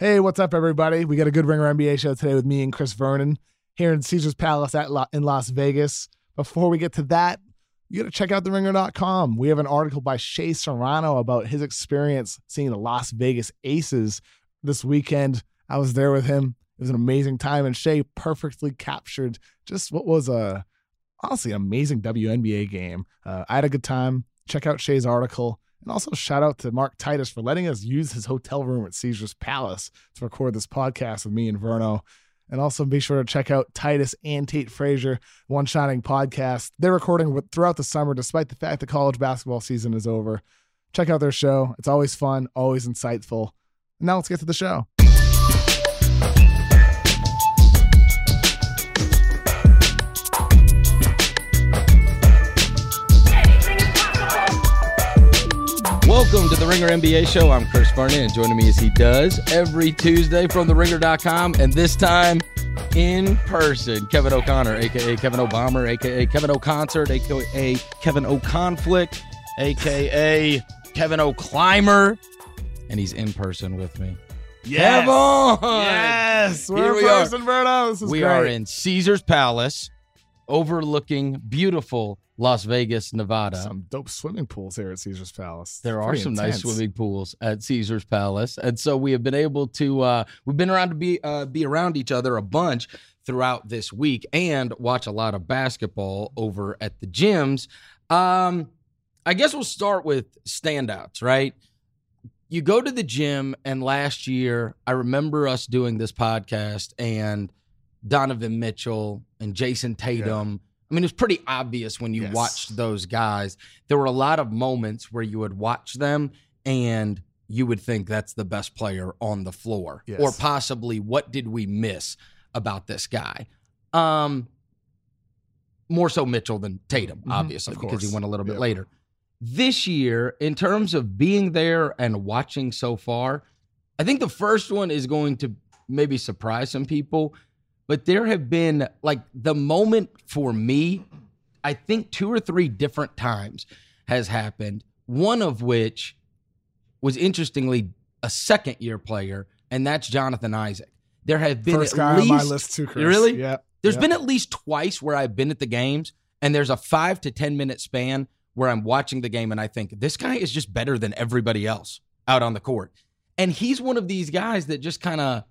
Hey, what's up, everybody? We got a good Ringer NBA show today with me and Chris Vernon here in Caesars Palace at La- in Las Vegas. Before we get to that, you got to check out theringer.com. We have an article by Shea Serrano about his experience seeing the Las Vegas Aces this weekend. I was there with him. It was an amazing time, and Shea perfectly captured just what was a honestly an amazing WNBA game. Uh, I had a good time. Check out Shea's article. And also shout out to Mark Titus for letting us use his hotel room at Caesars Palace to record this podcast with me and Verno. And also be sure to check out Titus and Tate Frazier, One Shining Podcast. They're recording throughout the summer, despite the fact the college basketball season is over. Check out their show. It's always fun, always insightful. And now let's get to the show. Welcome to the Ringer NBA show. I'm Chris Vernon, and joining me as he does every Tuesday from theringer.com, and this time in person, Kevin O'Connor, aka Kevin O'Bomber, aka Kevin O'Concert, aka Kevin O'Conflict, aka Kevin O'Climber, and he's in person with me. Yes. Kevin! Yes. We're Here in we are. person, is we great. are in Caesar's Palace, overlooking beautiful Las Vegas, Nevada. some dope swimming pools here at Caesars Palace. There are some nice swimming pools at Caesar's Palace, and so we have been able to. Uh, we've been around to be uh, be around each other a bunch throughout this week, and watch a lot of basketball over at the gyms. Um, I guess we'll start with standouts, right? You go to the gym, and last year I remember us doing this podcast, and Donovan Mitchell and Jayson Tatum. I mean, it was pretty obvious when you Yes. watched those guys. There were a lot of moments where you would watch them and you would think that's the best player on the floor, Yes. or possibly what did we miss about this guy? Um, more so Mitchell than Tatum, Mhm, obviously, of because he went a little bit later. This year, in terms of being there and watching so far, I think the first one is going to maybe surprise some people, but there have been like the moment for me, I think two or three different times has happened, one of which was interestingly a second year player, and that's Jonathan Isaac. There have been First at guy least on my list too, Chris. Really? Yeah. there's Yeah. been at least twice where I've been at the games and there's a five to 10 minute span where I'm watching the game and I think this guy is just better than everybody else out on the court. And he's one of these guys that just kind of,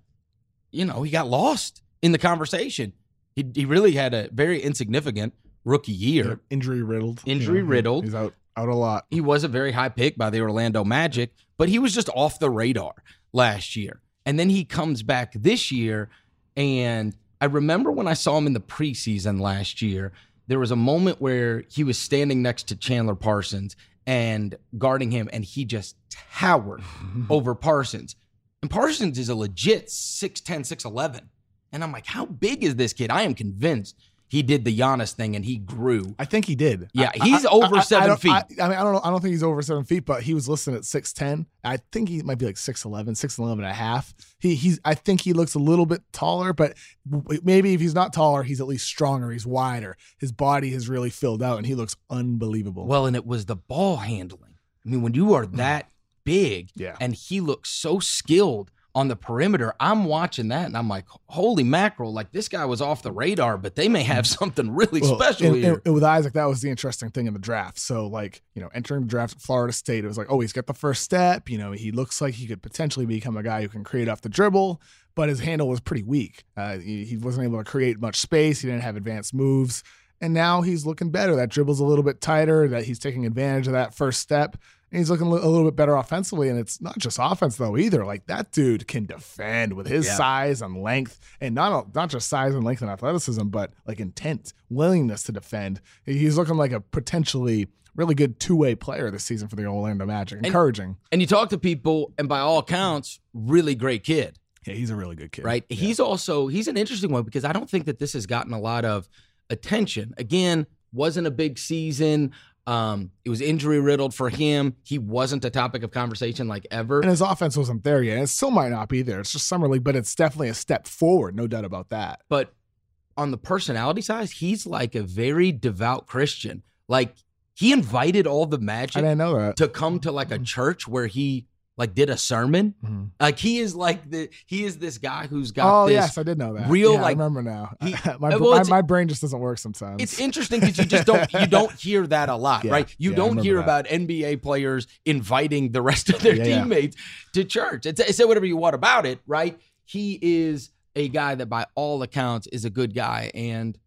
you know, he got lost in the conversation. He, he really had a very insignificant rookie year. injury riddled. Injury riddled. He's out out a lot. He was a very high pick by the Orlando Magic, but he was just off the radar last year. And then he comes back this year. And I remember when I saw him in the preseason last year, there was a moment where he was standing next to Chandler Parsons and guarding him, and he just towered over Parsons. And Parsons is a legit 6'10, 6'11. And I'm like, how big is this kid? I am convinced he did the Giannis thing and he grew. I think he did. Yeah, I- he's I- over I- seven feet. I, I mean, I don't know. I don't think he's over seven feet, but he was listed at six ten. I think he might be like 6'11", 6'11 and a half. He he's. I think he looks a little bit taller, but maybe if he's not taller, he's at least stronger. He's wider. His body has really filled out, and he looks unbelievable. Well, and it was the ball handling. I mean, when you are mm. that big yeah. and he looks so skilled on the perimeter, I'm watching that and I'm like, holy mackerel, like this guy was off the radar, but they may have something really Well, special and, here. and- and with Isaac, that was the interesting thing in the draft. So, like, you know, entering the draft at Florida State, it was like, oh, he's got the first step. You know, he looks like he could potentially become a guy who can create off the dribble, but his handle was pretty weak. Uh, he, he wasn't able to create much space. He didn't have advanced moves. And now he's looking better. That dribble's a little bit tighter, that he's taking advantage of that first step. And he's looking a little bit better offensively. And it's not just offense, though, either. Like, that dude can defend with his Yeah. size and length, and not, not just size and length and athleticism, but like intent, willingness to defend. He's looking like a potentially really good two way player this season for the Orlando Magic. Encouraging. and you talk to people, and by all accounts, really great kid. Yeah, he's a really good kid. right? Yeah. He's also he's an interesting one because I don't think that this has gotten a lot of attention. Again, wasn't a big season. Um, it was injury riddled for him. He wasn't a topic of conversation like ever. and his offense wasn't there yet. It still might not be there. It's just summer league, but it's definitely a step forward, no doubt about that. But on the personality side, he's like a very devout Christian. Like he invited all the magic I didn't know that. to come to like a church where he like did a sermon. Mhm. Like he is like the he is this guy who's got Oh this. yes, I did know that. real, Yeah, like, I remember now. he- my, well, my, my brain just doesn't work sometimes. It's interesting because you just don't you don't hear that a lot, Yeah, right? You yeah, don't hear that. about NBA players inviting the rest of their teammates to church. It's, say whatever you want about it, right? He is a guy that, by all accounts, is a good guy, and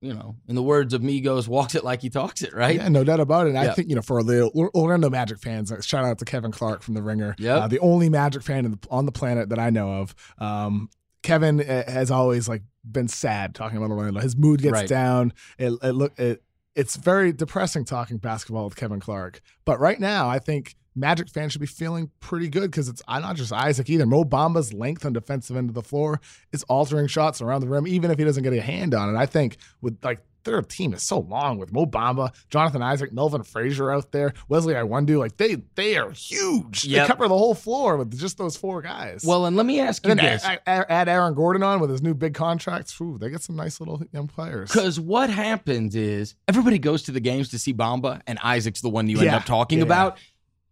you know, in the words of Migos, walks it like he talks it, right? Yeah, no doubt about it. And Yeah. I think you know for the Orlando Magic fans, uh, shout out to Kevin Clark from the Ringer, Yep. uh, the only Magic fan in the, on the planet that I know of. Um, Kevin uh, has always like been sad talking about Orlando. His mood gets Right. down. It, it look it. It's very depressing talking basketball with Kevin Clark. But right now, I think Magic fans should be feeling pretty good because it's not just Isaac either. Mo Bamba's length on defensive end of the floor is altering shots around the rim, even if he doesn't get a hand on it. I think with like their team is so long with Mo Bamba, Jonathan Isaac, Melvin Frazier out there, Wesley Iwundu, like they they are huge. Yep. They cover the whole floor with just those four guys. Well, and let me ask you this. add, Aaron Gordon on with his new big contract. Ooh, they get some nice little young players. Because what happens is everybody goes to the games to see Bamba, and Isaac's the one you end up talking Yeah, about.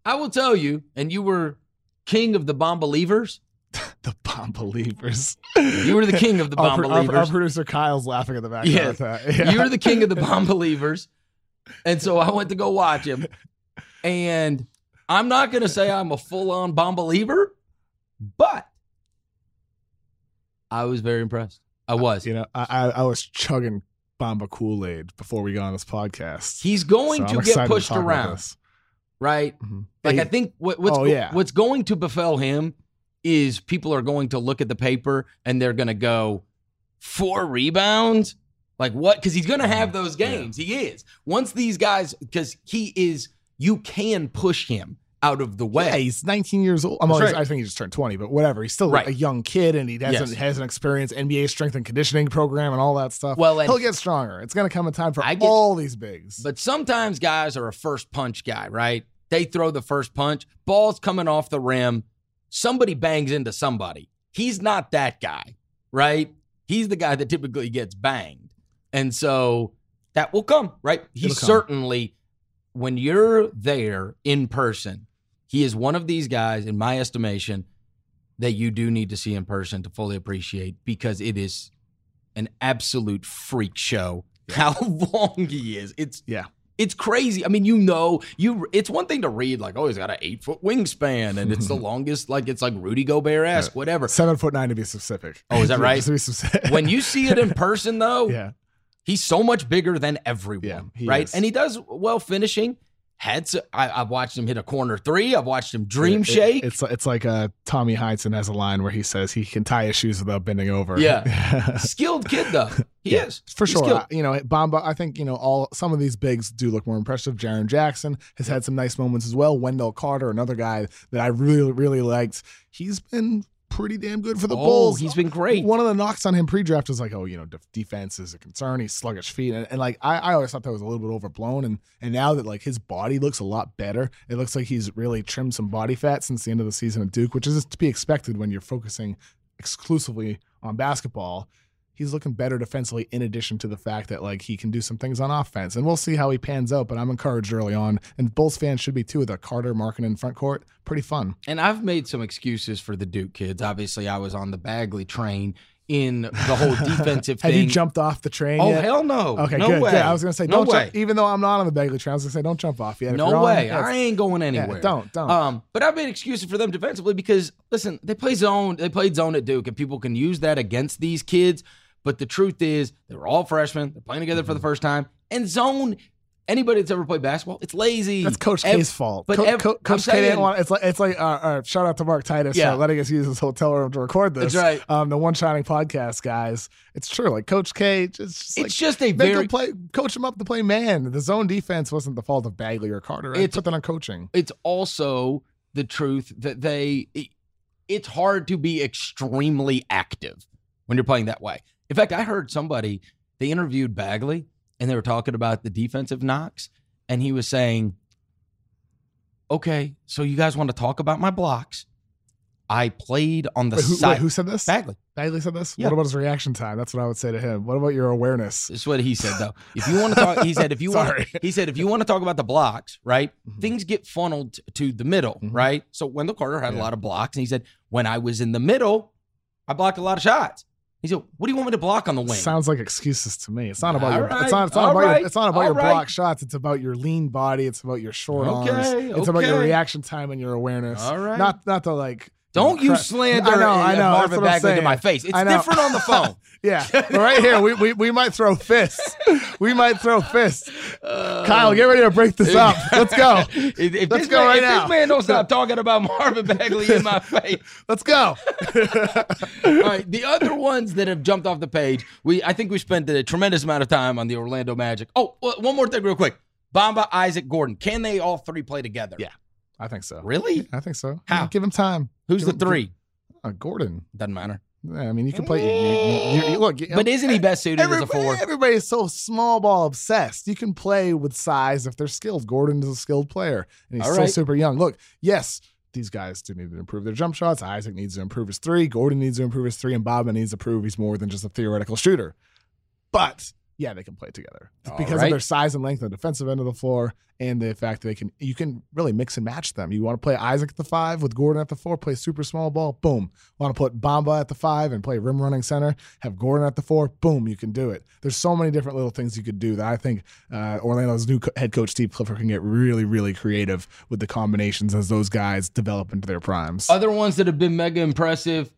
I will tell you, and you were king of the bomb believers. the bomb believers. You were the king of the Our bomb pro- our- Our, producer Kyle's laughing at the back. Yeah. of that. Yeah. You were the king of the bomb believers. And so I went to go watch him. And I'm not going to say I'm a full on bomb believer, but I was very impressed. I uh, was. You know, I, I, I was chugging Bamba Kool Aid before we got on this podcast. He's going So I'm to get pushed about around. Right? Mhm. Like I think what, what's Oh, go- yeah. what's going to befell him is people are going to look at the paper and they're going to go four rebounds. Like what? Because he's going to have those Mm-hmm. Yeah. games. He is. Once these guys, because he is, you can push him out of the way. Yeah, he's 19 years old. I'm always, right. I think he just turned 20, but whatever. He's still Right. a young kid, and he hasn't Yes. hasn't experienced NBA strength and conditioning program and all that stuff. Well, and- he'll get stronger. It's going to come in time for I get- all these bigs. But sometimes guys are a first punch guy, right? They throw the first punch, ball's coming off the rim, somebody bangs into somebody. He's not that guy, right? He's the guy that typically gets banged. And so that will come, right? He certainly, when you're there in person, he is one of these guys, in my estimation, that you do need to see in person to fully appreciate because it is an absolute freak show how long he is. It's Yeah. It's crazy. I mean, you know, you. It's one thing to read like, oh, he's got an eight foot wingspan, and it's the longest. Like it's like Rudy Gobert esque, whatever. Seven foot nine to be specific. Oh, is that right? To be specific. When you see it in person, though, yeah, he's so much bigger than everyone, Yeah, right? is. And he does well finishing. Had I, I've watched him hit a corner three. I've watched him dream It- shake. It's it's like uh, Tommy Heinsohn has a line where he says he can tie his shoes without bending over. Yeah. Skilled kid though. He Yeah, is for sure. Uh, you know, Bamba. I think you know all some of these bigs do look more impressive. Jaren Jackson has had some nice moments as well. Wendell Carter, another guy that I really really liked. He's been pretty damn good for the oh, Bulls. he's been great. One of the knocks on him pre-draft was like, oh, you know, def- defense is a concern. He's sluggish feet, and, and like I, I always thought that was a little bit overblown. And and now that like his body looks a lot better, it looks like he's really trimmed some body fat since the end of the season at Duke, which is to be expected when you're focusing exclusively on basketball. He's looking better defensively, in addition to the fact that like he can do some things on offense, and we'll see how he pans out. But I'm encouraged early on, and Bulls fans should be too. With the Carter marking in front court, pretty fun. And I've made some excuses for the Duke kids. Obviously, I was on the Bagley train in the whole defensive Have thing. you jumped off the train? Oh yet? hell no! Okay, no good, way. good. I was gonna say, no don't way. jump. Even though I'm not on the Bagley train, I was gonna say, don't jump off yet. If no on, way. yeah, I ain't going yeah, anywhere. don't, don't. Um, but I've made excuses for them defensively because listen, they play zone. They played zone at Duke, and people can use that against these kids. But the truth is, they were all freshmen. They're playing together for Mm-hmm. the first time. And zone, anybody that's ever played basketball, it's lazy. That's Coach Ev- K's fault. but Co- ev- Co- Coach K didn't want. It's like it's like uh, uh, shout out to Mark Titus Yeah. for letting us use his hotel room to record this. That's right. Um, the One Shining podcast guys. It's true. Like Coach K, just, just like It's just a make very him play, coach him up to play man. The zone defense wasn't the fault of Bagley or Carter. It's- put that on coaching. it's also the truth that they it- it's hard to be extremely active when you're playing that way. In fact, I heard somebody they interviewed Bagley and they were talking about the defensive knocks and he was saying, "Okay, so you guys want to talk about my blocks I played on the Wait, who, side. wait, who said this? Bagley. Bagley said this. Yeah. What about his reaction time? That's what I would say to him. What about your awareness? This is what he said though. If you want to talk, he said if you want, he said if you want to talk about the blocks, right? Mhm. Things get funneled to the middle, Mhm. right? So Wendell Carter had a lot of blocks, and he said when I was in the middle, I blocked a lot of shots. He said, "What do you want me to block on the wing?" Sounds like excuses to me. It's not about All your. right, It's not. It's not about right, your. It's not about your right. block shots. It's about your lean body. It's about your short Okay, arms. It's about your reaction time and your awareness. All right. Not not to like. Don't you know, you cra- slander I know. I know. Marvin that's what I'm Bagley to my face. It's different on the phone. Yeah, right here we, we we might throw fists. We might throw fists. Uh, Kyle, get ready to break this up. Let's go. If, if Let's go man, right if now. this man don't stop talking about Marvin Bagley in my face. Let's go. All right, the other ones that have jumped off the page, we I think we spent a tremendous amount of time on the Orlando Magic. Oh, w- one more thing, real quick. Bamba, Isaac, Gordon. Can they all three play together? Yeah. I think so. Really? I think so. How? Give him time. Who's Give the him- three? Uh, Gordon. Doesn't matter. Yeah, I mean, you can play. You, you, you, look, But isn't he best suited as a four? everybody's so small ball obsessed. You can play with size if they're skilled. Gordon is a skilled player, and he's All still right. super young. Look, yes, these guys do need to improve their jump shots. Isaac needs to improve his three. Gordon needs to improve his three, and Bamba needs to prove he's more than just a theoretical shooter. But yeah, they can play together All because right. of their size and length on the defensive end of the floor, and the fact that they can you can really mix and match them. You want to play Isaac at the five with Gordon at the four, play super small ball, boom. Want to put Bamba at the five and play rim running center, have Gordon at the four, boom, you can do it. There's so many different little things you could do that I think uh, Orlando's new co- head coach Steve Clifford can get really, really creative with the combinations as those guys develop into their primes. Other ones that have been mega impressive.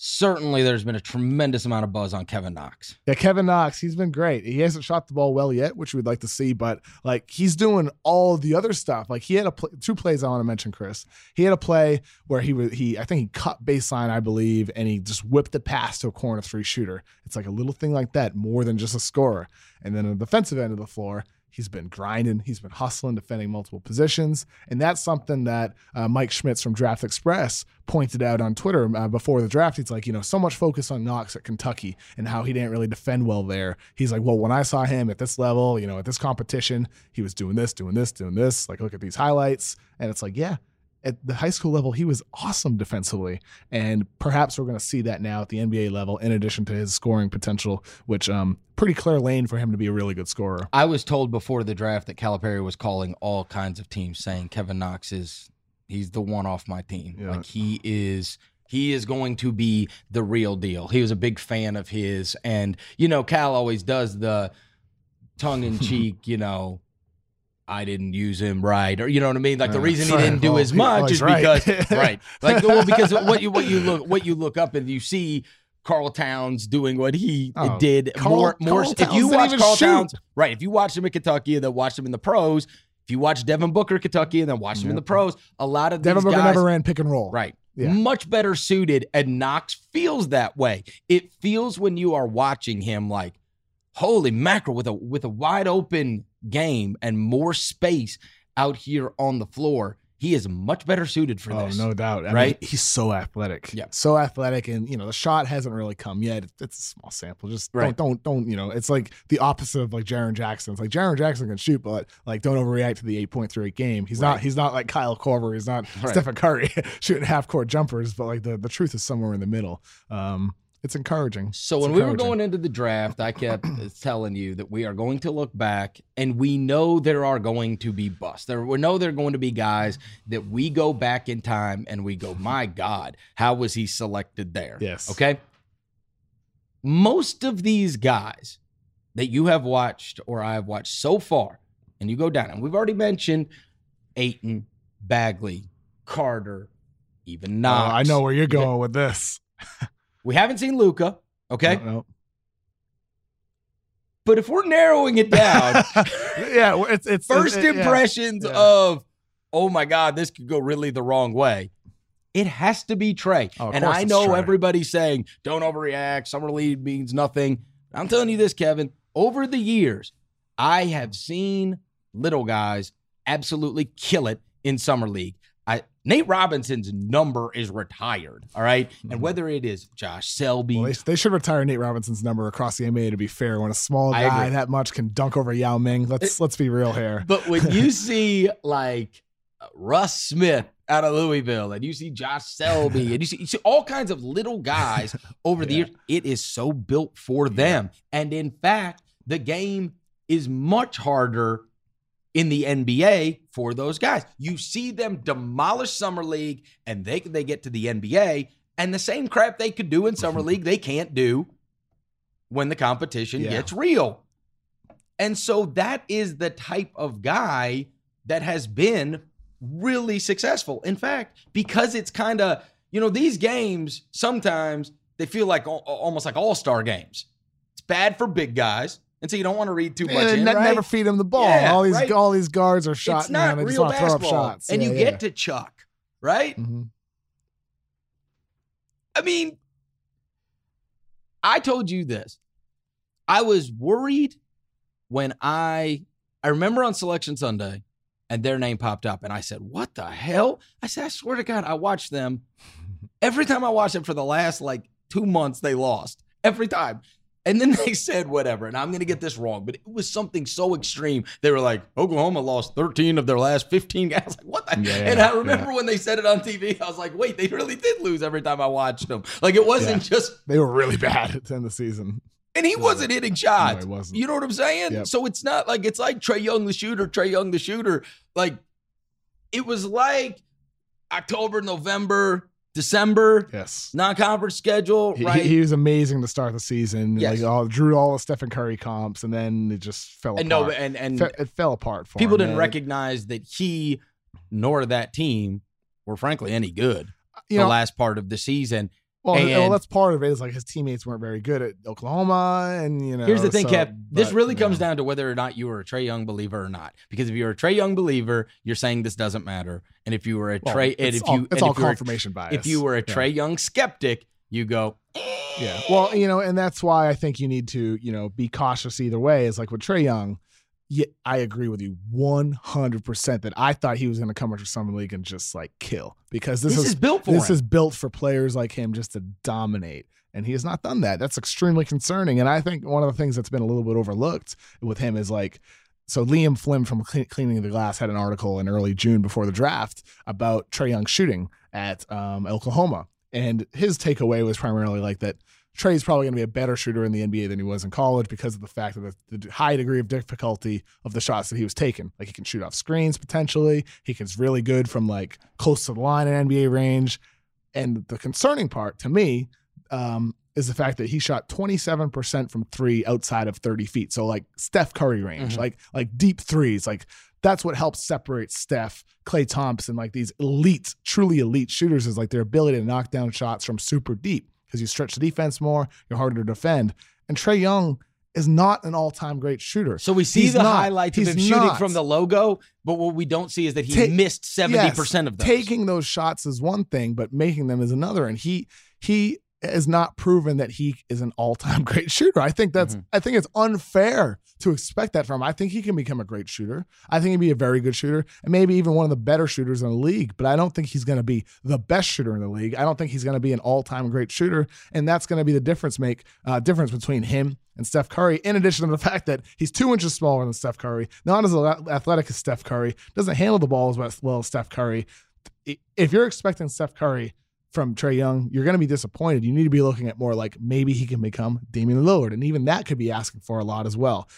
Certainly, there's been a tremendous amount of buzz on Kevin Knox. Yeah, Kevin Knox, he's been great. He hasn't shot the ball well yet, which we'd like to see, but like he's doing all the other stuff. Like he had a pl- two plays I want to mention, Chris. He had a play where he was he I think he cut baseline, I believe, and he just whipped the pass to a corner three shooter. It's like a little thing like that, more than just a scorer. And then on the defensive end of the floor, He's been grinding. He's been hustling, defending multiple positions, and that's something that uh, Mike Schmitz from Draft Express pointed out on Twitter uh, before the draft. He's like, you know, so much focus on Knox at Kentucky and how he didn't really defend well there. He's like, well, when I saw him at this level, you know, at this competition, he was doing this, doing this, doing this. Like, look at these highlights, and it's like, yeah, at the high school level, he was awesome defensively. And perhaps we're going to see that now at the NBA level, in addition to his scoring potential, which um pretty clear lane for him to be a really good scorer. I was told before the draft that Calipari was calling all kinds of teams, saying Kevin Knox is he's the one off my team. Yeah. Like he is he is going to be the real deal. He was a big fan of his, and you know, Cal always does the tongue in cheek, you know. I didn't use him right, or you know what I mean. Like the Uh, reason he didn't do Well, as much is right. because right, like well, because what you what you look what you look up and you see Karl Towns doing what he Oh, did Karl- more more. Karl if you watch Karl shoot. Towns, right? If you watch him in Kentucky and then watch him in the pros, if you watch Devin Booker Kentucky and then watch him in the pros, a lot of Devin these Booker guys, never ran pick and roll. right, Yeah. much better suited, and Knox feels that way. It feels when you are watching him like, holy mackerel, with a with a wide open game and more space out here on the floor, he is much better suited for Oh, this. no doubt. I Right? mean, he's so athletic. Yeah. So athletic. And, you know, the shot hasn't really come yet. It's, a small sample. Just Right. don't, don't, don't, you know, it's like the opposite of like Jaren Jackson. It's like Jaren Jackson can shoot, but like don't overreact to the 8.38 game. He's not, he's not like Kyle Korver. He's not Right. Stephen Curry shooting half court jumpers, but like the, the truth is somewhere in the middle. Um, it's encouraging. So It's when we were going into the draft, I kept uh, telling you that we are going to look back and we know there are going to be busts. There we know there are going to be guys that we go back in time and we go, "My god, how was he selected there?" Yes. Okay? Most of these guys that you have watched or I have watched so far, and you go down, and we've already mentioned Ayton, Bagley, Carter, even Oh, Knox. I know where you're going with this. We haven't seen Luka. Okay. No, no. But if we're narrowing it down, yeah. It's, it's first it- yeah. impressions Yeah. of, oh my God, this could go really the wrong way. It has to be Trae. Oh, and I know Trae. everybody's saying, don't overreact. Summer league means nothing. I'm telling you this, Kevin. Over the years, I have seen little guys absolutely kill it in summer league. Nate Robinson's number is retired. All right? Mhm. And whether it is Josh Selby, Well, they, they should retire Nate Robinson's number across the NBA. To be fair, when a small guy that much can dunk over Yao Ming, let's let's be real here. But when you see like Russ Smith out of Louisville, and you see Josh Selby, and you see, you see all kinds of little guys over the years. It is so built for them. And in fact, the game is much harder in the NBA for those guys. You see them demolish summer league, and they they get to the NBA, and the same crap they could do in summer league, they can't do when the competition Yeah. gets real. And so that is the type of guy that has been really successful. In fact, because it's kind of, you know, these games sometimes they feel like almost like all-star games. It's bad for big guys. And so you don't want to read too much And in, right? never feed him the ball. Yeah, all these right. all these guards are shot it's not. Real want throw up basketball. shots. And Yeah, you yeah. get to Chuck, right? Mhm. I mean, I told you this. I was worried when I I remember on Selection Sunday and their name popped up and I said, "What the hell?" I said, "I swear to God, I watched them every time I watched them for the last like 2 months they lost. Every time." And then they said whatever, and I'm going to get this wrong, but it was something so extreme. They were like, Oklahoma lost 13 of their last 15 games. Like, what the? Yeah, and I yeah. remember when they said it on TV, I was like, wait, they really did lose every time I watched them. Like, it wasn't just, They were really bad at the end of the season. and he wasn't hitting shots. No, wasn't. You know what I'm saying? Yep. So it's not like it's like Trae Young the shooter, Trae Young the shooter. Like it was like October, November, December, Yes. non-conference schedule, He, right? he, he was amazing to start the season. Yes. Like all drew all the Stephen Curry comps, and then it just fell and apart. no, and and Fe- it fell apart for people him, didn't man. recognize that he nor that team were frankly any good You the know, last part of the season. Well, well, that's part of it. Is like his teammates weren't very good at Oklahoma, and you know. Here's the thing, so- Kev. This but, really comes know. down to whether or not you were a Trae Young believer or not. Because if you're a Trae Young believer, you're saying this doesn't matter. And if you were a Well, Trae, and if all, you, it's all if you were, confirmation bias. if you were a Yeah. Trae Young skeptic, you go, Yeah. Eh. Well, you know, and that's why I think you need to, you know, be cautious either way. Is like with Trae Young, yeah, I agree with you 100% that I thought he was going to come into Summer League and just like kill because this, this, is, is built for this him. is built for players like him just to dominate. And he has not done that. That's extremely concerning. And I think one of the things that's been a little bit overlooked with him is like, so Liam Flynn from Cleaning the Glass had an article in early June before the draft about Trae Young shooting at um, Oklahoma, and his takeaway was primarily like that Trae's probably going to be a better shooter in the NBA than he was in college because of the fact of the, the high degree of difficulty of the shots that he was taking. Like he can shoot off screens potentially, he gets really good from like close to the line in NBA range, and the concerning part to me um, is the fact that he shot 27% from three outside of 30 feet. So like Steph Curry range, Mhm. like like deep threes. Like that's what helps separate Steph, Klay Thompson, like these elite, truly elite shooters is like their ability to knock down shots from super deep because you stretch the defense more, you're harder to defend. And Trey Young is not an all-time great shooter. so we see he's the not. highlights of him shooting not. from the logo, but what we don't see is that he Ta- missed 70% of those. Taking those shots is one thing, but making them is another. And he he has not proven that he is an all-time great shooter. I think that's Mhm. I think it's unfair to expect that from him. I think he can become a great shooter. I think he'd be a very good shooter and maybe even one of the better shooters in the league, but I don't think he's going to be the best shooter in the league. I don't think he's going to be an all-time great shooter, and that's going to be the difference make uh, difference between him and Steph Curry. In addition to the fact that he's two inches smaller than Steph Curry, not as athletic as Steph Curry, doesn't handle the ball as well- well as Steph Curry. If you're expecting Steph Curry from Trae Young, you're going to be disappointed. You need to be looking at more like maybe he can become Damian Lillard, and even that could be asking for a lot as well.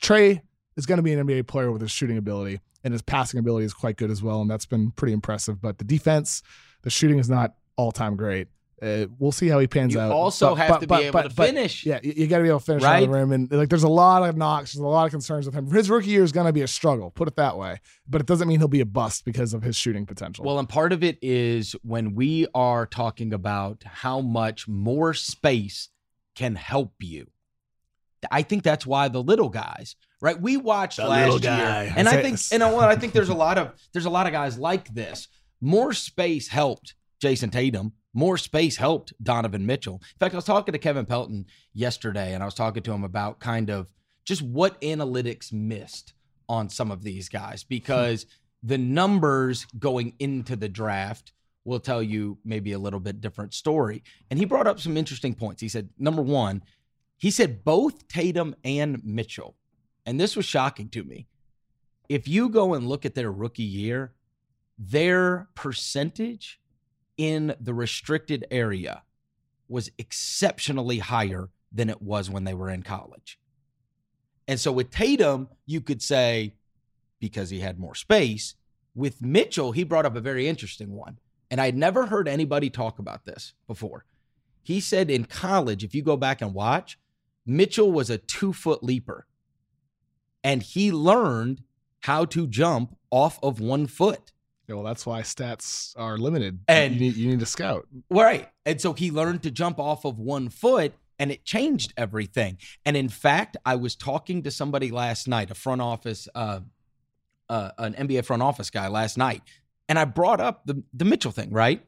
Trae is going to be an NBA player with his shooting ability, and his passing ability is quite good as well, and that's been pretty impressive. But the defense, the shooting is not all time great. Uh, we'll see how he pans out. You out. also But- have but- to be able but- to but- finish. yeah, you, got to be able to finish on the rim, and like there's a lot of knocks, there's a lot of concerns with him. His rookie year is going to be a struggle, put it that way. But it doesn't mean he'll be a bust because of his shooting potential. Well, and part of it is when we are talking about how much more space can help you. I think that's why the little guys, right? We watched The last guy. year, and I think, it. and you know what? I think there's a lot of there's a lot of guys like this. More space helped Jayson Tatum. More space helped Donovan Mitchell. In fact, I was talking to Kevin Pelton yesterday, and I was talking to him about kind of just what analytics missed on some of these guys because hmm. the numbers going into the draft will tell you maybe a little bit different story. And he brought up some interesting points. He said, number one, he said both Tatum and Mitchell, and this was shocking to me. If you go and look at their rookie year, their percentage in the restricted area was exceptionally higher than it was when they were in college. And so with Tatum, you could say because he had more space. With Mitchell, he brought up a very interesting one. And I'd never heard anybody talk about this before. He said in college, if you go back and watch, Mitchell was a two foot leaper. And he learned how to jump off of one foot. Yeah, well, that's why stats are limited. And- you need, you need to scout. Right. And so he learned to jump off of one foot and it changed everything. And in fact, I was talking to somebody last night, a front office, uh, uh, an NBA front office guy last night, and I brought up the, the Mitchell thing, right?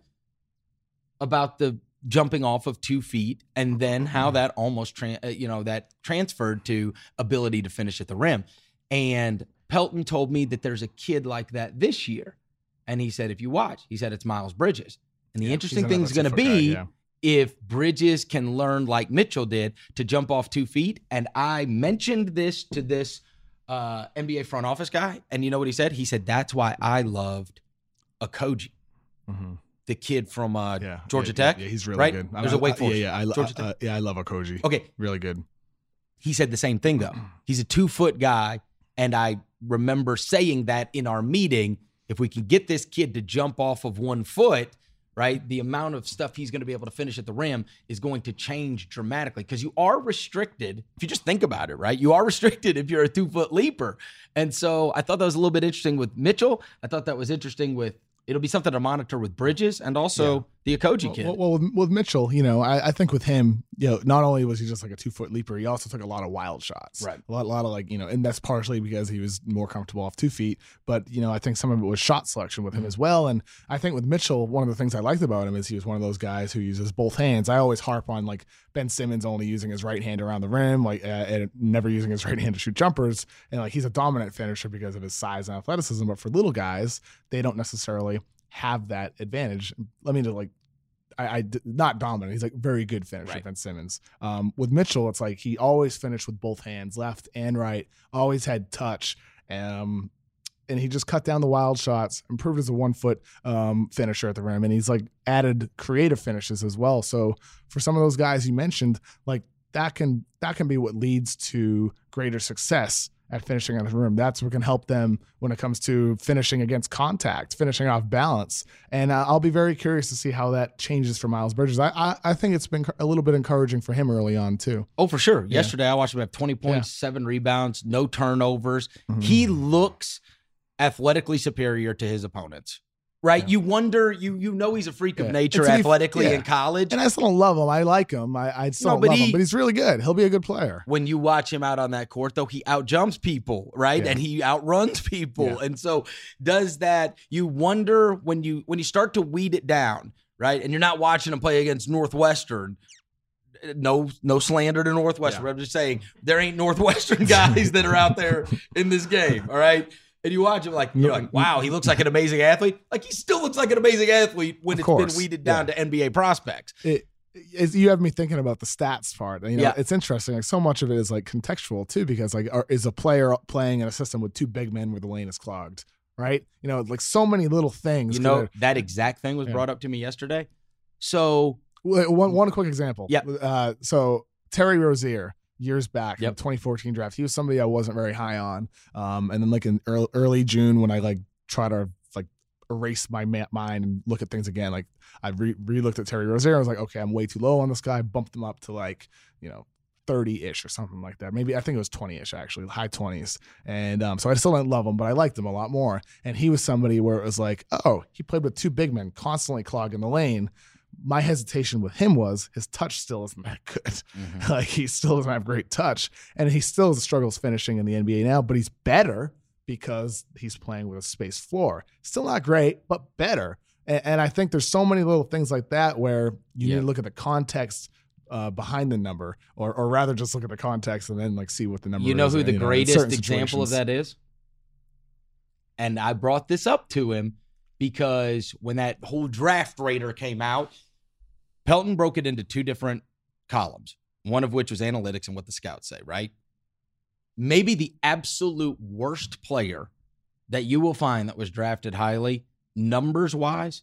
About the jumping off of two feet and then how that almost, tran uh, you know, that transferred to ability to finish at the rim. And Pelton told me that there's a kid like that this year. And he said, if you watch, he said it's Miles Bridges. And the Yeah, interesting thing is going to two-foot guy, be yeah. if Bridges can learn like Mitchell did to jump off two feet. And I mentioned this to this uh, NBA front office guy, and you know what he said? He said that's why I loved Okogie, Mhm. the kid from uh, Yeah, Georgia yeah, Tech. Yeah, he's really right? good. There's a Wake Forest. Yeah, yeah, I, Georgia Tech. uh, yeah, I love Okogie. Okay, Really good. he said the same thing though. He's a two foot guy, and I remember saying that in our meeting. If we can get this kid to jump off of one foot, right, the amount of stuff he's going to be able to finish at the rim is going to change dramatically because you are restricted. If you just think about it, right, you are restricted if you're a two foot leaper. And so I thought that was a little bit interesting with Mitchell. I thought that was interesting with. It'll be something to monitor with Bridges and also the Okogie kid. Well, well, with, with Mitchell, you know, I, I think with him, you know, not only was he just like a two foot leaper, he also took a lot of wild shots. Right. A lot, a lot of like, you know, and that's partially because he was more comfortable off two feet. But, you know, I think some of it was shot selection with him Mhm. as well. And I think with Mitchell, one of the things I liked about him is he was one of those guys who uses both hands. I always harp on like Ben Simmons only using his right hand around the rim, like, uh, and never using his right hand to shoot jumpers. And like, he's a dominant finisher because of his size and athleticism. But for little guys, they don't necessarily have that advantage. Let me just like I not dominant. He's like very good finisher, Right. Ben Simmons. Um, with Mitchell, it's like he always finished with both hands, left and right. Always had touch. Um, and he just cut down the wild shots, improved as a one foot um, finisher at the rim, and he's like added creative finishes as well. So for some of those guys you mentioned, like that can that can be what leads to greater success at finishing on the room. That's what can help them when it comes to finishing against contact, finishing off balance. And uh, I'll be very curious to see how that changes for Miles Bridges. I, I I think it's been a little bit encouraging for him early on too. Oh, for sure. Yeah. Yesterday, I watched him have 20 points, seven rebounds, no turnovers. Mm-hmm. He looks athletically superior to his opponents, right? Yeah. You wonder, you you know, he's a freak of nature And to be- athletically yeah. in college. And I still don't love him. I like him. I, I still No, but love he- him, but he's really good. He'll be a good player. when you watch him out on that court, though, he outjumps people, right? Yeah. And he outruns people. Yeah. And so does that. You wonder when you when you start to weed it down, right? And you're not watching him play against Northwestern. No, no slander to Northwestern. Yeah. I'm just saying there ain't Northwestern guys that are out there in this game. All right. And you watch him like you're like, wow, he looks like an amazing athlete. Like he still looks like an amazing athlete when it's been weeded down to NBA prospects. it, it's, you have me thinking about the stats part. You know, Yeah. it's interesting. Like so much of it is like contextual too, because like, are, is a player playing in a system with two big men where the lane is clogged, right? You know, like so many little things. You know, that exact thing was Yeah. brought up to me yesterday. So one one quick example. Yeah. Uh, so Terry Rozier years back in Yep. the 2014 draft, he was somebody I wasn't very high on. Um, and then like in early, early June when I like try to like erase my ma- mind and look at things again, like I re looked at Terry Rozier. I was like, okay, I'm way too low on this guy. Bumped him up to like you know 30 ish or something like that. Maybe I think it was 20 ish actually, high 20s. And um, so I still didn't love him, but I liked him a lot more. And he was somebody where it was like, oh, he played with two big men constantly clogging the lane. My hesitation with him was his touch still isn't that good. like he still doesn't have great touch, and he still struggles finishing in the NBA now. But he's better because he's playing with a space floor. Still not great, but better. And, and I think there's so many little things like that where you Yeah. need to look at the context uh, behind the number, or or rather just look at the context and then like see what the number. Is. You know who uh, the know, greatest example of that is? And I brought this up to him because when that whole draft raider came out, Pelton broke it into two different columns, one of which was analytics and what the scouts say, right? Maybe the absolute worst player that you will find that was drafted highly numbers wise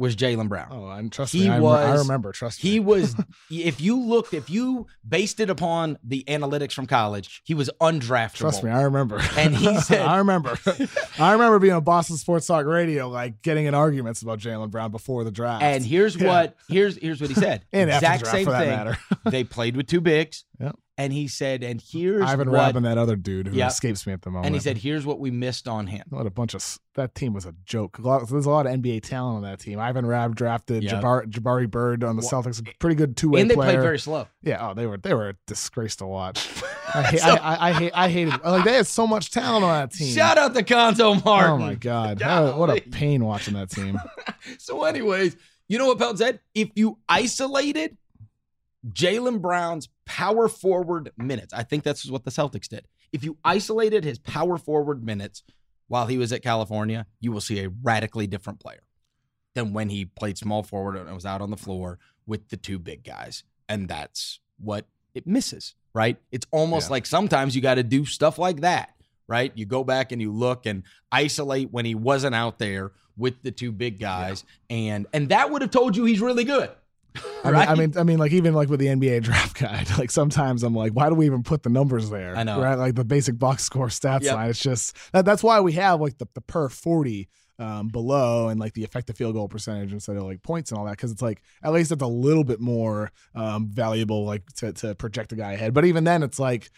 was Jaylen Brown. Oh, and trust He me, I, rem- I remember. Trust me. He was, if you looked, if you based it upon the analytics from college, he was undraftable. Trust me, I remember. And he said- I remember. I remember being on Boston Sports Talk Radio, like getting in arguments about Jaylen Brown before the draft. And here's Yeah. what here's here's what he said. And exact same thing. matter. they played with two bigs. Yep. And he said, and here's Ivan what, Rabb and that other dude who Yep. escapes me at the moment. and he said, here's what we missed on him. What a bunch of that team was a joke. A lot, there's a lot of NBA talent on that team. Ivan Rabb drafted Yeah. Jabari, Jabari Bird on the Well, Celtics, a pretty good two way And they player. played very slow. yeah, oh, they were they were a disgrace to watch. I, hate, So- I, I, I hate I hated like they had so much talent on that team. Shout out to Cuonzo Martin. Oh my god, That- what a pain watching that team. So, anyways, you know what Pelton said? If you isolated Jaylen Brown's power forward minutes, I think that's what the Celtics did. If you isolated his power forward minutes while he was at California, you will see a radically different player than when he played small forward and was out on the floor with the two big guys. And that's what it misses, right? It's almost Yeah. like sometimes you got to do stuff like that, right? You go back and you look and isolate when he wasn't out there with the two big guys, and and that would have told you he's really good. I mean. I mean, I mean, like even like with the NBA draft guide, like sometimes I'm like, why do we even put the numbers there? I know. right? Like the basic box score stats Yep. line. It's just that, that's why we have like the, the per forty um, below and like the effective field goal percentage instead of like points and all that because it's like at least it's a little bit more um, valuable like to to project a guy ahead. But even then, it's like.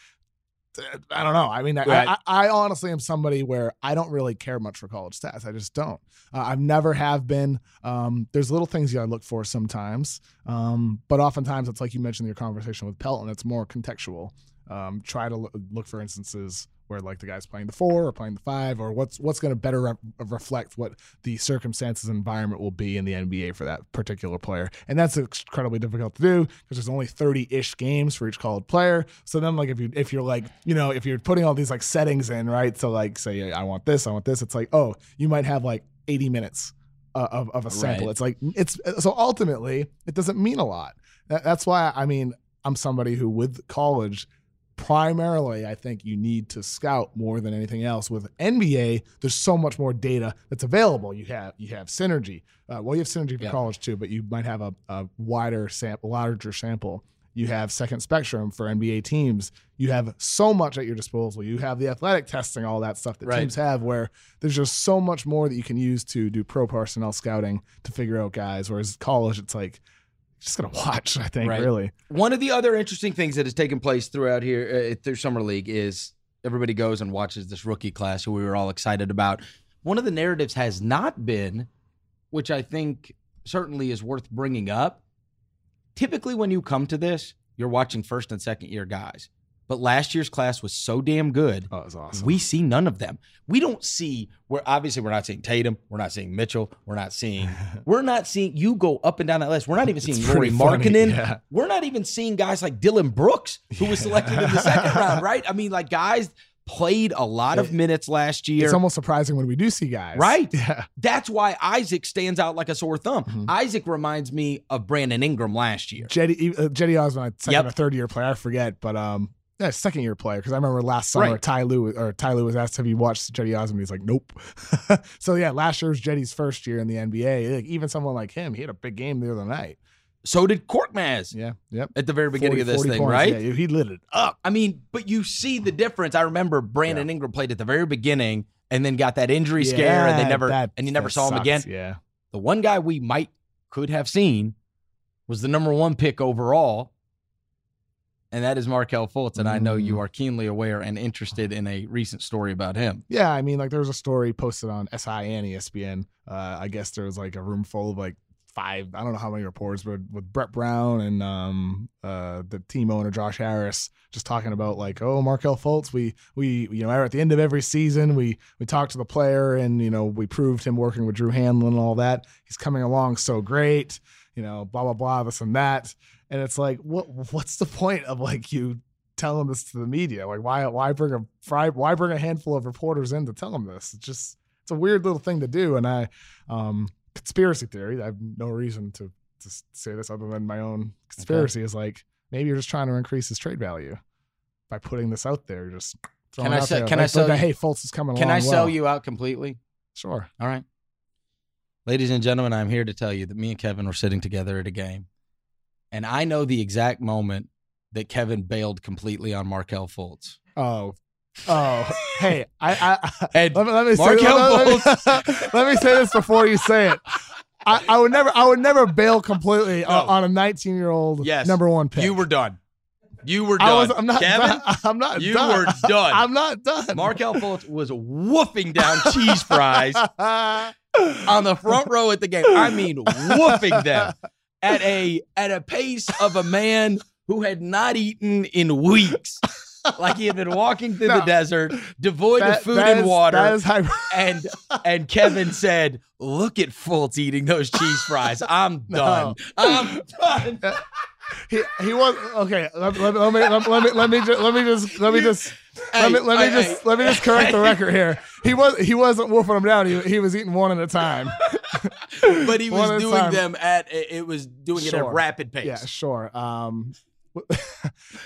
I don't know. I mean, I- Right. I, I honestly am somebody where I don't really care much for college stats. I just don't. Uh, I've never have been. Um, there's little things you gotta look for sometimes, um, but oftentimes it's like you mentioned in your conversation with Pelton. It's more contextual. Um, try to look for instances where like the guy's playing the four or playing the five, or what's what's going to better re- reflect what the circumstances and environment will be in the NBA for that particular player. And that's incredibly difficult to do because there's only 30-ish games for each college player. So then like if you if you're like you know if you're putting all these like settings in right, so like say I want this, I want this, it's like oh you might have like 80 minutes uh, of, of a sample. Right. It's like it's so ultimately it doesn't mean a lot. That, that's why I mean I'm somebody who with college primarily I think you need to scout more than anything else. With NBA, there's so much more data that's available. You have you have synergy. Uh, well, you have synergy for Yeah. college too, but you might have a, a wider sample, larger sample. You have second spectrum for NBA teams. You have so much at your disposal. You have the athletic testing, all that stuff that Right. teams have, where there's just so much more that you can use to do pro personnel scouting to figure out guys. Whereas college, it's like just gonna watch. I think Right. really. One of the other interesting things that has taken place throughout here uh, through summer league is everybody goes and watches this rookie class who we were all excited about. One of the narratives has not been, which I think certainly is worth bringing up. Typically, when you come to this, you're watching first and second year guys. But last year's class was so damn good. Oh, it was awesome. We see none of them. We don't see. We're obviously we're not seeing Tatum. We're not seeing Mitchell. We're not seeing. We're not seeing. You go up and down that list. We're not even seeing Lauri Markkanen. yeah. We're not even seeing guys like Dillon Brooks, who was selected in the second round, right? I mean, like guys played a lot of minutes last year. It's almost surprising when we do see guys. Right. Yeah. That's why Isaac stands out like a sore thumb. Mhm. Isaac reminds me of Brandon Ingram last year. Jetty uh, Cedi Osman, second Yep. or third year player, I forget, but um, yeah, second year player because I remember last summer Right. Ty Lue or Ty Lue was asked have you watched Cedi Osman. He's like, nope. so yeah, last year was Cedi's first year in the NBA. Like, even someone like him, he had a big game the other night. So did Korkmaz Yeah. Yep. at the very beginning 40 of this thing, points. right? Yeah, he lit it up. I mean, but you see the difference. I remember Brandon Ingram played at the very beginning and then got that injury scare and they never that- and you never saw him again. Yeah. The one guy we might could have seen was the number one pick overall, and that is Markelle Fultz. And I know you Mm. are keenly aware and interested in a recent story about him. Yeah, I mean, like there was a story posted on SI and ESPN. Uh, I guess there was like a room full of like five, I don't know how many reporters, but with Brett Brown and um, uh, the team owner Josh Harris, just talking about like, oh, Markelle Fultz. We we you know at the end of every season, we we talked to the player and you know we proved him working with Drew Hanlen and all that. He's coming along so great. You know, blah blah blah, this and that. And it's like, what what's the point of like you telling this to the media? Like, why why bring a why bring a handful of reporters in to tell them this? It's just it's a weird little thing to do. And I um conspiracy theory. I have no reason to to say this other than my own conspiracy is like maybe you're just trying to increase his trade value by putting this out there. Just throwing Can I it out sell- there. can I Like, sell like, you- Hey, Fultz is coming Can I sell well. you out completely? Sure. All right. Ladies and gentlemen, I'm here to tell you that me and Kevin were sitting together at a game, and I know the exact moment that Kevin bailed completely on Markelle Fultz. Oh, oh, hey, I, I, And let me, let me say, let, let me, let me say this before you say it. I, I would never, I would never bail completely on, No. on a 19 year old Yes. number one pick. you were done. You were done. I was, I'm not Kevin, done. I'm not you done. were done. I'm not done. Markelle Fultz was whooping down cheese fries on the front row at the game. I mean, whooping them at a at a pace of a man who had not eaten in weeks. Like he had been walking through the desert, devoid That- of food and is- water. That is how. and and Kevin said, "Look at Fultz eating those cheese fries. I'm No. done. I'm done." he, he was okay. Let, let, let me let, let me let me just let me just let me just let me let me Hey, just hey, let me just correct the record here. He was he wasn't wolfing them down. He, he was eating one at a time. but he was doing time. them at it was doing it at a rapid pace. Yeah, sure. Um,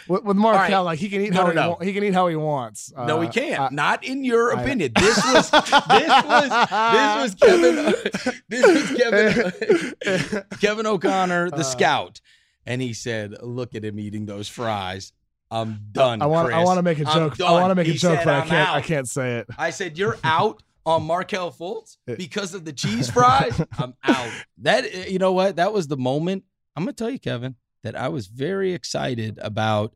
with, with Markelle, right. like he can eat No, how no, he, no. wa- he can eat how he wants. No, he Uh, can't. I- Not in your I- opinion. This was this was this was Kevin. This was Kevin. Kevin O'Connor, the Uh, scout, and he said, "Look at him eating those fries. I'm done. I want I want to make a joke. I want to make a joke, said, but I can't. I can't say it. I said, "You're out on Markelle Fultz uh, because of the cheese fries. I'm out." That uh, you know what? That was the moment. I'm gonna tell you, Kevin, that I was very excited about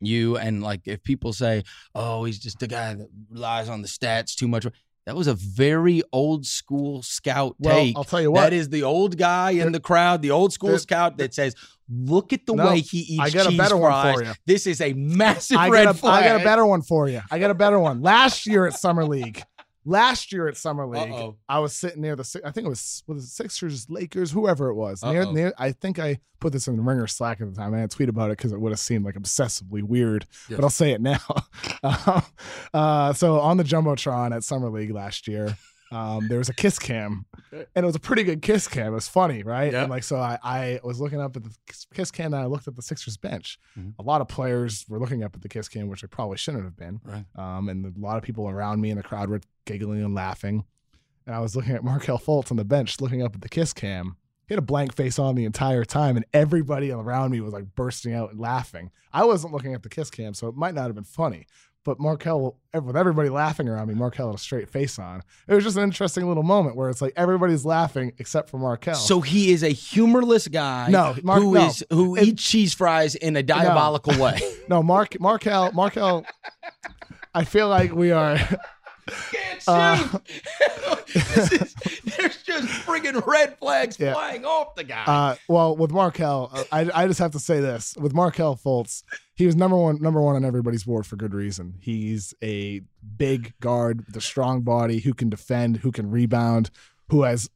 you. And like, if people say, "Oh, he's just the guy that relies on the stats too much," that was a very old school scout Well, take. I'll tell you what. That is the old guy in the crowd, the old school scout that says, "Look at the No, way he eats I got a better fries. one for you. This is a massive I red a, flag." I got a better one for you. I got a better one. Last year at Summer League, last year at Summer League, Uh-oh. I was sitting near the. I think it was was it Sixers, Lakers, whoever it was. Near, near. I think I put this in the Ringer Slack at the time. I had to tweet about it because it would have seemed like obsessively weird. Yes. But I'll say it now. Um, uh, so on the jumbotron at Summer League last year. Um, there was a kiss cam, and it was a pretty good kiss cam. It was funny, right? Yeah. And like, so I, I was looking up at the kiss cam, and I looked at the Sixers bench. Mhm. A lot of players were looking up at the kiss cam, which they probably shouldn't have been. Right. Um, and a lot of people around me in the crowd were giggling and laughing. And I was looking at Markelle Fultz on the bench, looking up at the kiss cam. He had a blank face on the entire time, and everybody around me was like bursting out and laughing. I wasn't looking at the kiss cam, so it might not have been funny. But Markelle, with everybody laughing around me, Markelle had a straight face on. It was just an interesting little moment where it's like everybody's laughing except for Markelle. So he is a humorless guy No, Mark- who no. is- who It- eats cheese fries in a diabolical way. no, Mark, Markelle, Markelle. I feel like we are. Can't Uh, this is, there's just friggin' red flags Yeah. flying off the guy. Uh, well, with Markelle, uh, I, I just have to say this: with Markelle Fultz, he was number one, number one on everybody's board for good reason. He's a big guard with a strong body who can defend, who can rebound, who has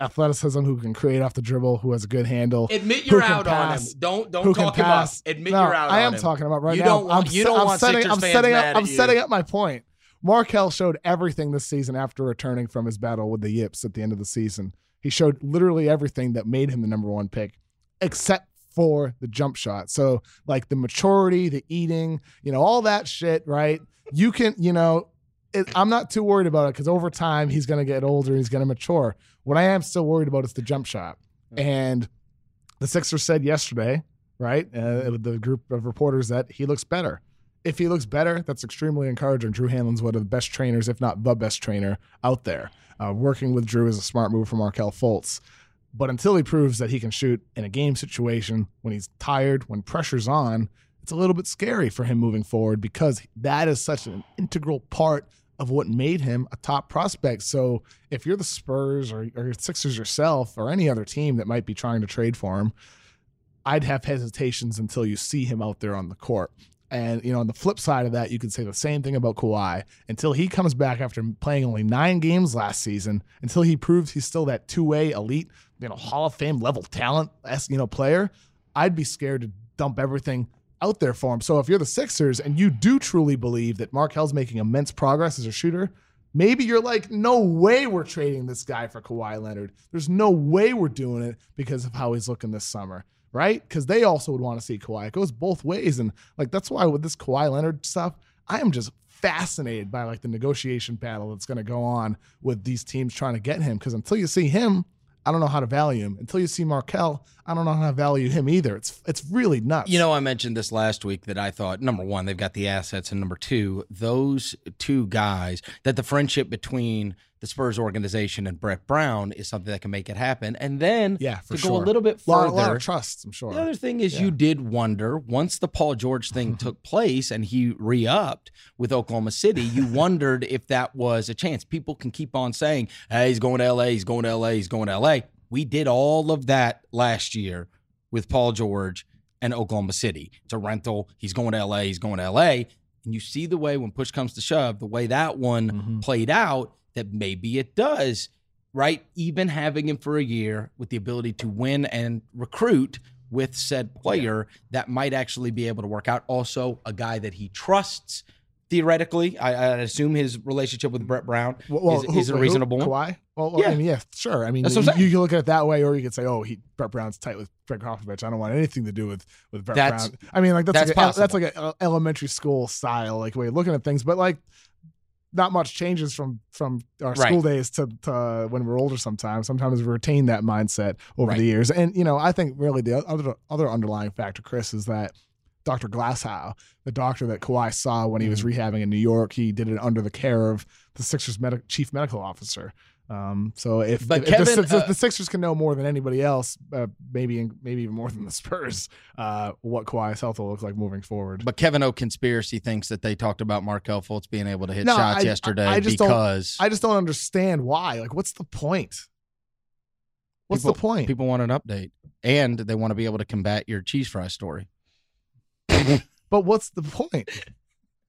athleticism, who can create off the dribble, who has a good handle. Admit you're out on him. Don't don't talk him up. Admit No, you're out on us. I am him. talking about right You now. don't want- I'm, you don't I'm want setting, I'm setting up. I'm setting up my point. Markelle showed everything this season after returning from his battle with the Yips at the end of the season. He showed literally everything that made him the number one pick, except for the jump shot. So, like the maturity, the eating, you know, all that shit, right? You can, you know, it, I'm not too worried about it because over time he's going to get older, and he's going to mature. What I am still worried about is the jump shot. And the Sixers said yesterday, right, uh, with the group of reporters that he looks better. If he looks better, that's extremely encouraging. Drew Hanlen's one of the best trainers, if not the best trainer out there. Uh, working with Drew is a smart move for Markelle Fultz. But until he proves that he can shoot in a game situation when he's tired, when pressure's on, it's a little bit scary for him moving forward because that is such an integral part of what made him a top prospect. So if you're the Spurs or, or Sixers yourself or any other team that might be trying to trade for him, I'd have hesitations until you see him out there on the court. And you know, on the flip side of that, you could say the same thing about Kawhi. Until he comes back after playing only nine games last season, until he proves he's still that two-way elite, you know, Hall of Fame level talent, you know, player, I'd be scared to dump everything out there for him. So if you're the Sixers and you do truly believe that Markelle's making immense progress as a shooter, maybe you're like, no way we're trading this guy for Kawhi Leonard. There's no way we're doing it because of how he's looking this summer, right? Because they also would want to see Kawhi. It goes both ways. And like that's why with this Kawhi Leonard stuff, I am just fascinated by like the negotiation battle that's going to go on with these teams trying to get him. Because until you see him, I don't know how to value him. Until you see Markelle, I don't know how to value him either. It's it's really nuts. You know, I mentioned this last week that I thought number one, they've got the assets, and number two, those two guys that the friendship between the Spurs organization and Brett Brown is something that can make it happen. And then yeah, for to sure. go a little bit further, lot of trust. I'm sure. The other thing is, Yeah. you did wonder once the Paul George thing took place and he re upped with Oklahoma City, you wondered if that was a chance. People can keep on saying, hey, he's going to LA, he's going to LA, he's going to LA. We did all of that last year with Paul George and Oklahoma City. It's a rental. He's going to LA, he's going to LA. And you see the way when push comes to shove, the way that one Mhm. played out, that maybe it does, right? Even having him for a year with the ability to win and recruit with said player, that might actually be able to work out. Also, a guy that he trusts. Theoretically, I, I assume his relationship with Brett Brown is, who- is a who? reasonable one. Kawhi? Well, Yeah. I mean, yeah, sure. I mean, you, what I'm saying. you can look at it that way, or you could say, "Oh, he Brett Brown's tight with Gregg Popovich. I don't want anything to do with with Brett That's- Brown." I mean, like that's that's like a, that's like an elementary school style like way of looking at things, but like not much changes from from our Right. school days to, to when we're older. Sometimes, sometimes we retain that mindset over Right. the years, and you know, I think really the other other underlying factor, Chris, is that. Dr. Glashow, the doctor that Kawhi saw when he was Mm-hmm. rehabbing in New York, he did it under the care of the Sixers med- chief medical officer. Um, so if, if the- Kevin, the, uh, the Sixers can know more than anybody else, uh, maybe maybe even more than the Spurs, uh, what Kawhi's health will look like moving forward. But Kevin O conspiracy thinks that they talked about Markelle Fultz being able to hit No, shots I- yesterday I just don't- because I just don't understand why. Like, what's the point? What's People- the point? people want an update and they want to be able to combat your cheese fry story. but what's the point?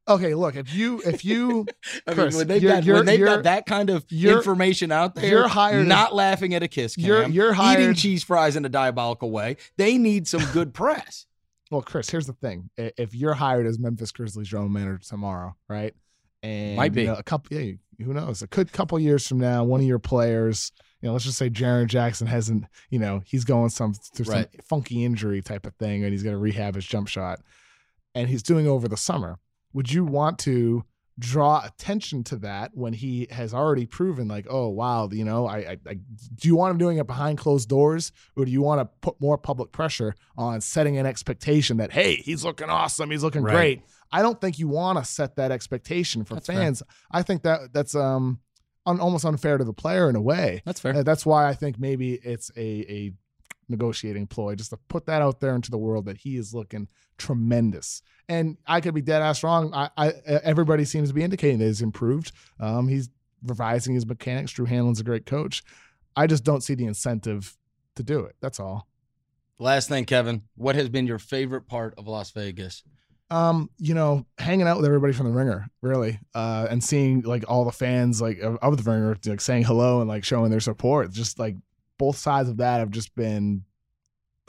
Okay, look if you if you I Chris, mean, when they've, you're- got, you're- when they've got that kind of information out there, you're hired- not laughing at a kiss cam, You're- you're eating cheese fries in a diabolical way. They need some good press. well, Chris, here's the thing: if you're hired as Memphis Grizzlies general manager tomorrow, right? And Might be. you know, a couple. Yeah, who knows? A could couple years from now, one of your players, you know, let's just say Jaren Jackson hasn't, you know, he's going some through Right. some funky injury type of thing, and he's going to rehab his jump shot, and he's doing over the summer. Would you want to? draw attention to that when he has already proven like oh wow you know I, I, I do you want him doing it behind closed doors or do you want to put more public pressure on setting an expectation that hey he's looking awesome he's looking Right. great i don't think you want to set that expectation for That's fair. fans i think that that's um un, almost unfair to the player in a way That's fair. uh, that's why I think maybe it's a a negotiating ploy just to put that out there into the world that he is looking tremendous. And I could be dead ass wrong. I, I everybody seems to be indicating that he's improved. Um, he's revising his mechanics. Drew Hanlen's a great coach. I just don't see the incentive to do it. That's all. Last thing, Kevin, what has been your favorite part of Las Vegas? um, you know, hanging out with everybody from the ringer, really, uh, and seeing like all the fans like of, of the ringer like saying hello and like showing their support. Just like both sides of that have just been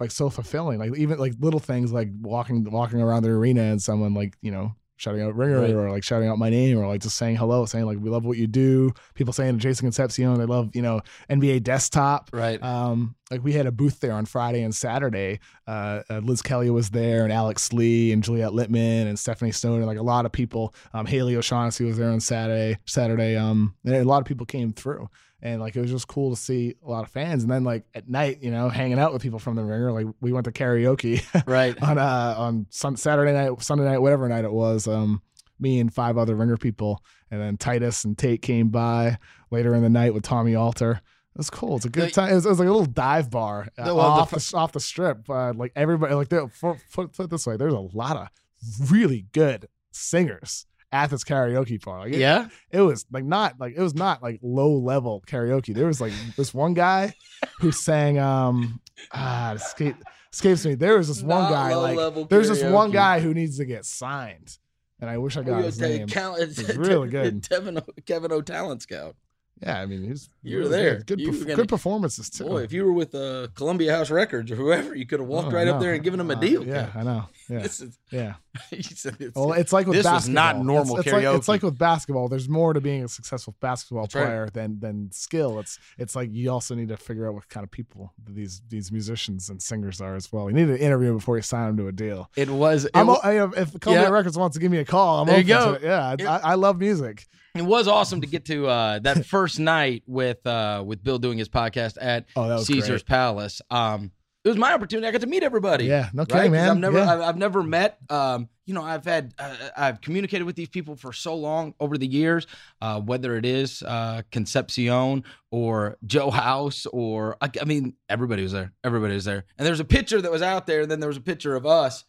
like so fulfilling. Like even like little things like walking walking around the arena and someone like you know shouting out ringer Right. or like shouting out my name or like just saying hello, saying like we love what you do. People saying to Jason Concepcion they love you know NBA desktop. Right. Um, like we had a booth there on Friday and Saturday. Uh, uh, Liz Kelly was there, and Alex Lee, and Juliet Litman, and Stephanie Stone, and like a lot of people. Um, Haley O'Shaughnessy was there on Saturday. Saturday, um, and a lot of people came through, and like it was just cool to see a lot of fans. And then like at night, you know, hanging out with people from the ringer. Like we went to karaoke right. on uh on sun- Saturday night, Sunday night, whatever night it was. Um, me and five other ringer people, and then Titus and Tate came by later in the night with Tommy Alter. It was cool. It's a good The- time. It was, it was like a little dive bar uh, The- well, off the, off the strip. Uh, like everybody, like put, put it this way, there's a lot of really good singers at this karaoke bar. Like it, Yeah. it was like not like it was not like low level karaoke. There was like this one guy who sang um ah escape, escapes me. There was this one Not guy like there's this one guy who needs to get signed, and I wish I got his name. It's really good. Kevin, O- Kevin. Talent Scout. Yeah, I mean he was You were there. Good, good, You perf- were gonna- good performances too. Boy, if you were with uh, Columbia House Records or whoever, you could have walked Oh, right up there and given him a Uh, deal. yeah, I know. Yeah, This is- yeah. Said it's- Well, it's like with This was basketball. not normal it's, it's Like, it's like with basketball. There's more to being a successful basketball That's right. player than than skill. It's it's like you also need to figure out what kind of people these these musicians and singers are as well. You need to interview before you sign them to a deal. it was. It, I'm, wa- o- I, if Columbia Yeah. Records wants to give me a call, I'm There you open go. to it. Yeah, It- I, I love music. it was awesome to get to uh, that first night with uh, with Bill doing his podcast at Oh, was Caesar's Palace. Um, it was my opportunity. I got to meet everybody. Yeah, no right? man. I've never, Yeah. I've, I've never met. Um, you know, I've had, uh, I've communicated with these people for so long over the years. Uh, whether it is uh, Concepcion or Joe House, or I, I mean, everybody was there. Everybody was there. And there's a picture that was out there, and then there was a picture of us,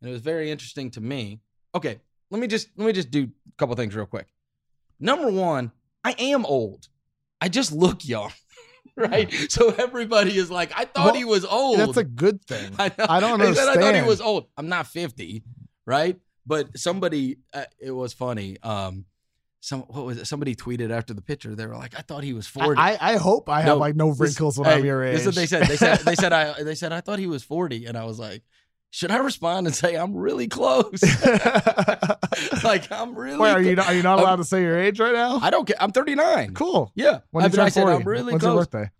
and it was very interesting to me. Okay, let me just let me just do a couple things real quick. Number one, I am old. I just look young. Right, so everybody is like, I thought Well, he was old. That's a good thing. I. I don't said I thought he was old. I'm not 50, right? But somebody, uh, it was funny. Um, some what was it? Somebody tweeted after the picture. They were like, "I thought he was 40." I, I hope I have like no This- wrinkles when hey, I'm your age. This is what they said. They said they said I they said I thought he was 40, and I was like, should I respond and say I'm really close? like I'm really. Wait, are you not, are you not I'm- allowed to say your age right now? I don't care. I'm 39. cool. Yeah. When I, you I turn said 40? I'm really When's your birthday?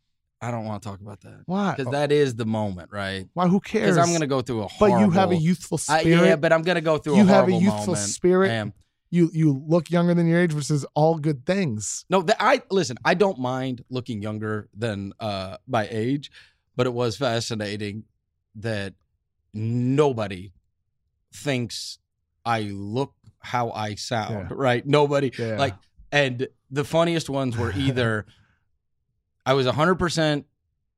I don't want to talk about that Why? because that is the moment, right? Why? Who cares? Because I'm gonna go through a But you have a youthful I, spirit. yeah, but I'm gonna go through you a have a youthful moment. spirit. I. You you look younger than your age, which is all good things. No, that I listen. I don't mind looking younger than uh my age, but it was fascinating that nobody thinks I look how I sound. Yeah. Right? Nobody Yeah. like. And the funniest ones were either I was 100 percent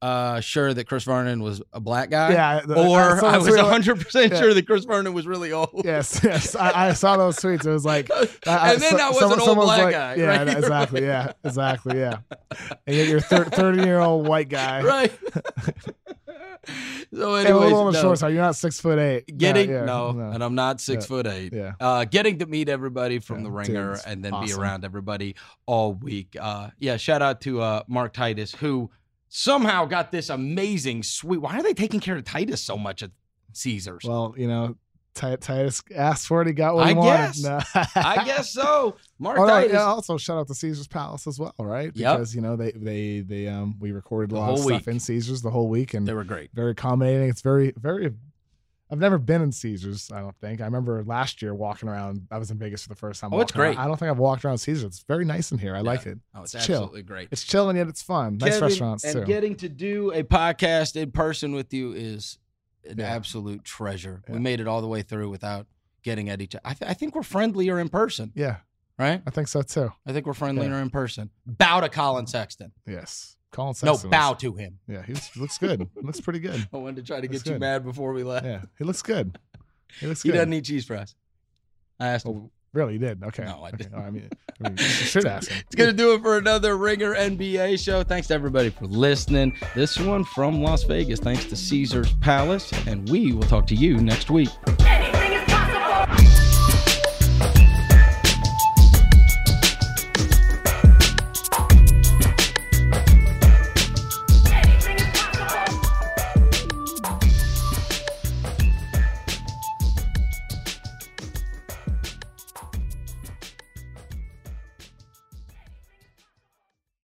uh sure that Chris Vernon was a black guy, yeah. the- or I was 100 percent Yeah. sure that Chris Vernon was really old. Yes, yes. I, I saw those tweets. It was like, I- and then so- that was someone- an old black like- guy. Yeah, right? exactly. Yeah, exactly. Yeah. And yet you're thirty year old white guy. right. so, a anyways, little on the no. short side. You're not six foot eight. getting yeah, no, and I'm not six Yeah. foot eight. Yeah. Uh, getting to meet everybody from Yeah, the ringer dude, and then be around everybody all week. Uh, yeah, shout out to uh, Mark Titus who somehow got this amazing suite. Why are they taking care of Titus so much at Caesars? Well, you know, Titus asked for it. He got what he I wanted. guess. No. I guess so. Mark Oh, Titus. yeah, also shout out to Caesar's Palace as well, right? Yep. Because you know they they they um we recorded a The lot of stuff week. in Caesars the whole week and They were great. very accommodating. It's very very. I've never been in Caesars. I don't think. I remember last year walking around. I was in Vegas for the first time. Oh, it's walking around. great. I don't think I've walked around Caesars. It's very nice in here. I like it. Oh, it's, It's chill. absolutely great. It's chill and yet it's fun. Nice restaurants and too. getting to do a podcast in person with you is an Yeah. absolute treasure. Yeah. We made it all the way through without getting at each other. I, th- I think we're friendlier in person, yeah, right? I think so too. I think we're friendlier in person. Bow to Collin Sexton. Yes. Collin Sexton. No, bow was- to him. Yeah, he looks good. Looks pretty good. I wanted to try to That's get you mad before we left. Yeah, he looks good. He looks He doesn't need cheese fries. I asked oh, him. Really? You did? Okay. No, I okay. didn't. Oh, I mean, I mean, should ask him. It's going to do it for another Ringer NBA show. Thanks to everybody for listening. This one from Las Vegas, thanks to Caesar's Palace. And we will talk to you next week.